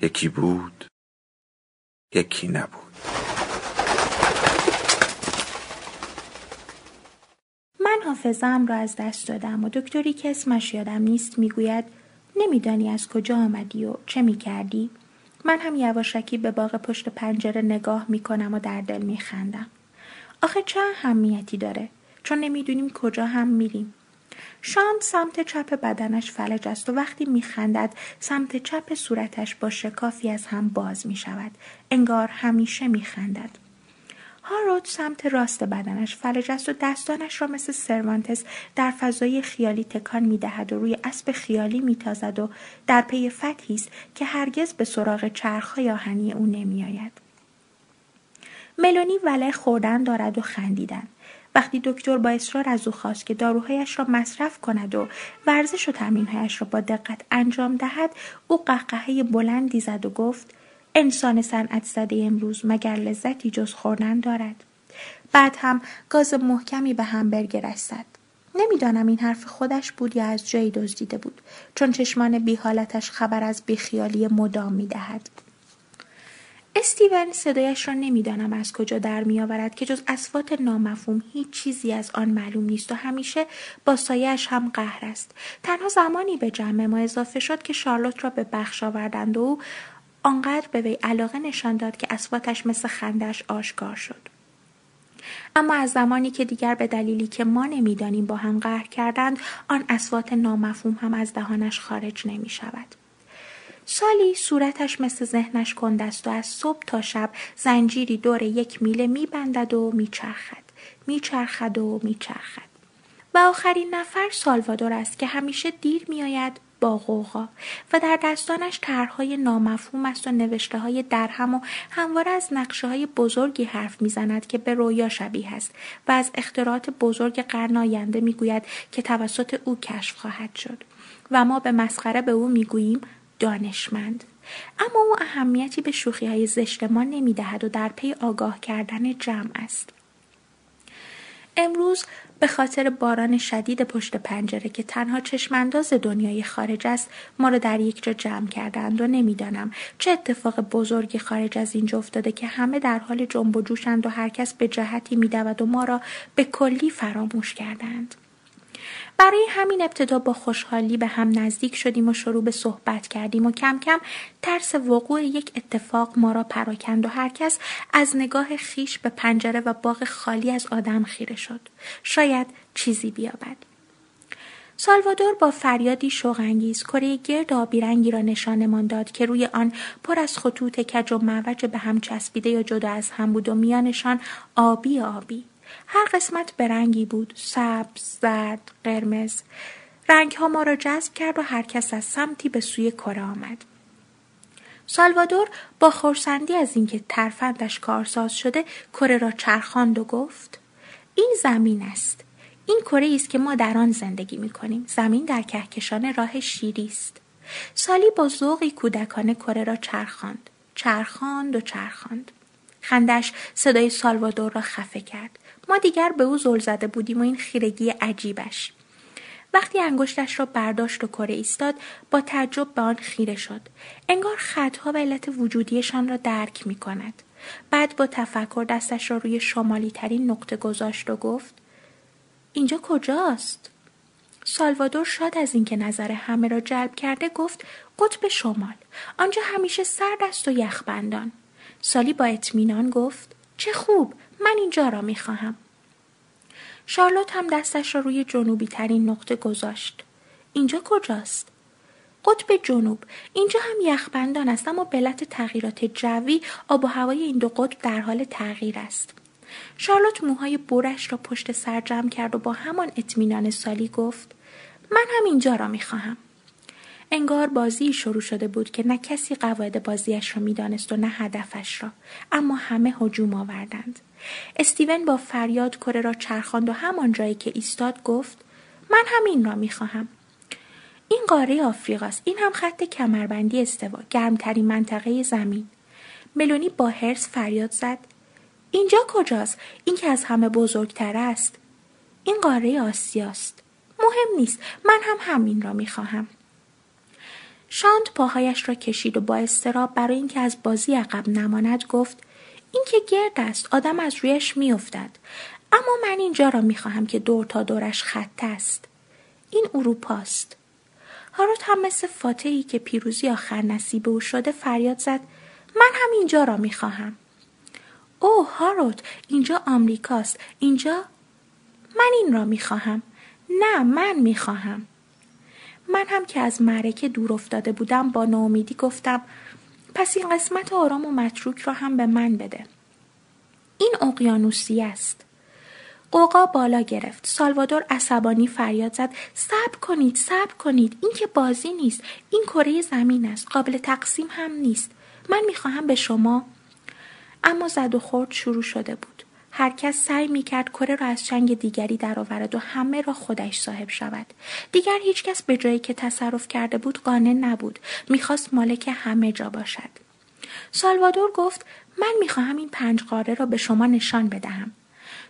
یکی بود یکی نبود من حافظم را از دست دادم و دکتری که اسمش یادم نیست می‌گوید نمیدانی از کجا آمدی و چه می‌کردی؟ من هم یواشکی به باغ پشت پنجره نگاه می‌کنم و در دل میخندم. آخه چه اهمیتی داره؟ چون نمی‌دونیم کجا هم میریم. شام سمت چپ بدنش فلج است و وقتی میخندد سمت چپ صورتش با شکافی از هم باز می شود. انگار همیشه میخندد. هارود سمت راست بدنش فلج است و دستانش را مثل سروانتس در فضای خیالی تکان می دهد و روی اسب خیالی می تازد و در پی فتحی است که هرگز به سراغ چرخهای آهنی او نمی آید. ملونی وله خوردن دارد و خندیدن. وقتی دکتر با اصرار از او خواست که داروهایش را مصرف کند و ورزش و تمرینهایش را با دقت انجام دهد او قهقهه بلندی زد و گفت انسان صنعت زده امروز مگر لذتی جز خوردن دارد؟ بعد هم گاز محکمی به همبرگرش زد نمی‌دانم این حرف خودش بود یا از جایی دزدیده بود چون چشمان بی حالتش خبر از بیخیالی مدام می‌دهد. استیون صدایش را نمی‌دانم از کجا در میآورد که جز اسوات نامفهوم هیچ چیزی از آن معلوم نیست و همیشه با سایهاش هم قهر است تنها زمانی به جمع ما اضافه شد که شارلوت را به بخش آوردند و او آنقدر به وی علاقه نشان داد که اسواتش مثل خندش آشکار شد اما از زمانی که دیگر به دلیلی که ما نمی‌دانیم با هم قهر کردند آن اسوات نامفهوم هم از دهانش خارج نمی شود. سالی صورتش مثل ذهنش کند است و از صبح تا شب زنجیری دور یک میله میبندد و میچرخد. میچرخد و میچرخد. و آخرین نفر سالوادور است که همیشه دیر میآید با غوغا و در دستانش طرحهای نامفهوم است و نوشته های درهم و همواره از نقشه های بزرگی حرف می‌زند که به رویا شبیه است و از اختراعات بزرگ قرن آینده می‌گوید که توسط او کشف خواهد شد. و ما به مسخره به او می‌گوییم دانشمند اما او اهمیتی به شوخی های زشت ما نمی دهد و در پی آگاه کردن جمع است. امروز به خاطر باران شدید پشت پنجره که تنها چشمانداز دنیای خارج است ما را در یک جا جمع کردند و نمی‌دانم چه اتفاق بزرگی خارج از اینجا افتاده که همه در حال جنب و جوشند و هر کس به جهتی میدود و ما را به کلی فراموش کردند برای همین ابتدا با خوشحالی به هم نزدیک شدیم و شروع به صحبت کردیم و کم کم ترس وقوع یک اتفاق ما را پراکند و هر کس از نگاه خیش به پنجره و باغ خالی از آدم خیره شد. شاید چیزی بیابد. سالوادور با فریادی شوقانگیز کره گرد آبی رنگی را نشانمان داد که روی آن پر از خطوط کج و معوج به هم چسبیده یا جدا از هم بود و میانشان آبی آبی هر قسمت به رنگی بود سبز زرد قرمز. رنگ ها ما را جذب کرد و هر کس از سمتی به سوی کره آمد. سالوادور با خورسندی از اینکه ترفندش کارساز شده کره را چرخاند و گفت این زمین است. این کره است که ما در آن زندگی می کنیم زمین در کهکشان راه شیری است. سالی با ذوقی کودکانه کره را چرخاند. چرخاند و چرخاند. خندش صدای سالوادور را خفه کرد. ما دیگر به او زل زده بودیم و این خیرگی عجیبش. وقتی انگشتش را برداشت و کره ایستاد با تعجب به آن خیره شد. انگار خطها و علت وجودیشان را درک می کند. بعد با تفکر دستش را روی شمالی ترین نقطه گذاشت و گفت اینجا کجاست؟ سالوادور شاد از اینکه نظر همه را جلب کرده گفت قطب شمال. آنجا همیشه سرد است و یخبندان سالی با اطمینان گفت چه خوب! من اینجا را می خواهم. شارلوت هم دستش را روی جنوبی ترین نقطه گذاشت. اینجا کجاست؟ قطب جنوب اینجا هم یخبندان است اما به علت تغییرات جوی آب و هوای این دو قطب در حال تغییر است شارلوت موهای برش را پشت سر جمع کرد و با همان اطمینان سالی گفت من هم اینجا را می‌خواهم انگار بازی شروع شده بود که نه کسی قواعد بازیش را می‌دانست و نه هدفش را. اما همه هجوم آوردند. استیون با فریاد کره را چرخاند و همان جایی که ایستاد گفت من همین را می‌خواهم. این قاره آفریقاست. این هم خط کمربندی استوا گرمترین منطقه زمین. ملونی با هرس فریاد زد. اینجا کجاست؟ این که از همه بزرگتر است. این قاره آسیاست. مهم نیست. من هم همین را می‌خواهم. شانت پاهایش را کشید و با استراب برای اینکه از بازی عقب نماند گفت این که گرد است آدم از رویش میافتد. اما من اینجا را می‌خواهم که دور تا دورش خط است. این اروپاست. هاروت هم مثل فاتحی که پیروزی آخر نصیب او شده فریاد زد من هم اینجا را می‌خواهم. اوه هاروت اینجا آمریکاست اینجا؟ من این را می‌خواهم. نه من می‌خواهم. من هم که از معرکه دور افتاده بودم با ناامیدی گفتم پس این قسمت آرام و متروک را هم به من بده. این اقیانوسی است. قوقا بالا گرفت. سالوادور عصبانی فریاد زد. صبر کنید صبر کنید. این که بازی نیست. این کره زمین است. قابل تقسیم هم نیست. من می‌خواهم به شما اما زد و خورد شروع شده بود. هر کس سعی می کرد کره را از چنگ دیگری درآورد و همه را خودش صاحب شود. دیگر هیچکس به جایی که تصرف کرده بود قانع نبود. می‌خواست مالک همه جا باشد. سالوادور گفت من می‌خواهم این پنج قاره را به شما نشان بدهم.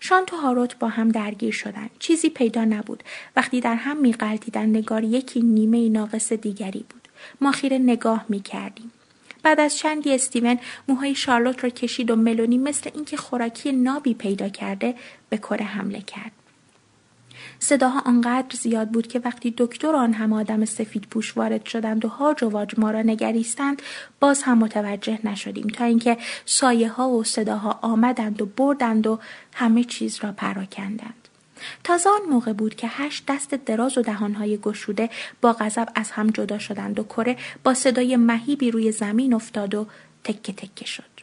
شانت و هاروت با هم درگیر شدند. چیزی پیدا نبود. وقتی در هم میقلتیدند نگار یکی نیمه ناقص دیگری بود. ما خیره نگاه می‌کردیم. بعد از چندی استیون موهای شارلوت را کشید و ملونی مثل اینکه خوراکی نابی پیدا کرده به کره حمله کرد. صداها آنقدر زیاد بود که وقتی دکتر آن هم آدم سفید پوش وارد شدند و هاج و واج ما را نگریستند باز هم متوجه نشدیم تا اینکه سایه ها و صداها آمدند و بردند و همه چیز را پراکندند. تازه آن موقع بود که هشت دست دراز و دهانهای گشوده با غضب از هم جدا شدند و کره با صدای مهیبی روی زمین افتاد و تکه تکه شد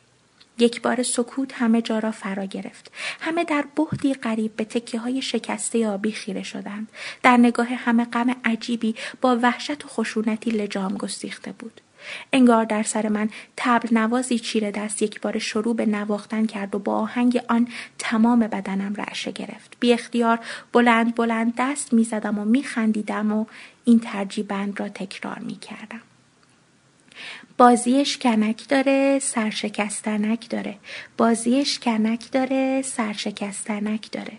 یک بار سکوت همه جا را فرا گرفت. همه در بهدی قریب به تکه های شکسته آبی خیره شدند. در نگاه همه غم عجیبی با وحشت و خشونتی لجام گستیخته بود. انگار در سر من تبل نوازی چیره دست یک بار شروع به نواختن کرد و با آهنگ آن تمام بدنم رعشه گرفت. بی اختیار بلند بلند دست می زدم و می خندیدم و این ترجیبند را تکرار می کردم. بازیش کنک داره سرشکستنک داره. بازیش کنک داره سرشکستنک داره.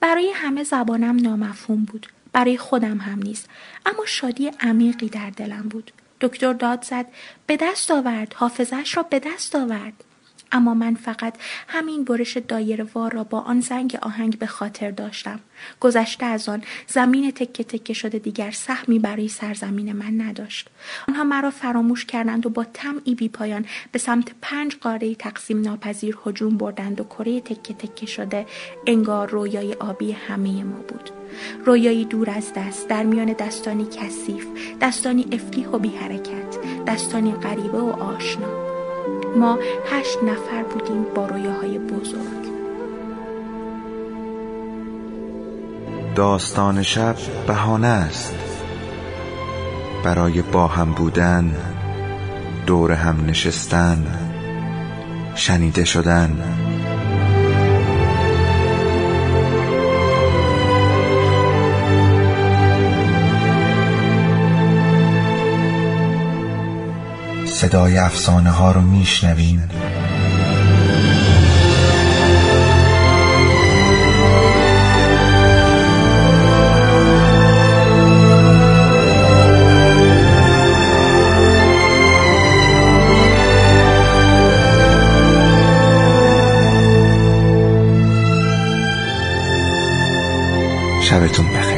برای همه زبانم نامفهوم بود. برای خودم هم نیست. اما شادی عمیقی در دلم بود. دکتر داد زد. به دست آورد. حافظش را به دست آورد. اما من فقط همین برش دایر وار را با آن زنگ آهنگ به خاطر داشتم. گذشته از آن زمین تکه تکه شده دیگر سهمی برای سرزمین من نداشت. آنها مرا فراموش کردند و با طمعی بی پایان به سمت پنج قاره تقسیم ناپذیر هجوم بردند و کره تکه تکه شده انگار رویای آبی همه ما بود. رویایی دور از دست در میان دستانی کثیف دستانی افلیح و بی حرکت دستانی غریبه و آشنا ما هشت نفر بودیم با رویاهای بزرگ. داستان شب بهانه است. برای با هم بودن دور هم نشستن شنیده شدن. صدای افسانه ها رو میشنوین شبتون بخیر.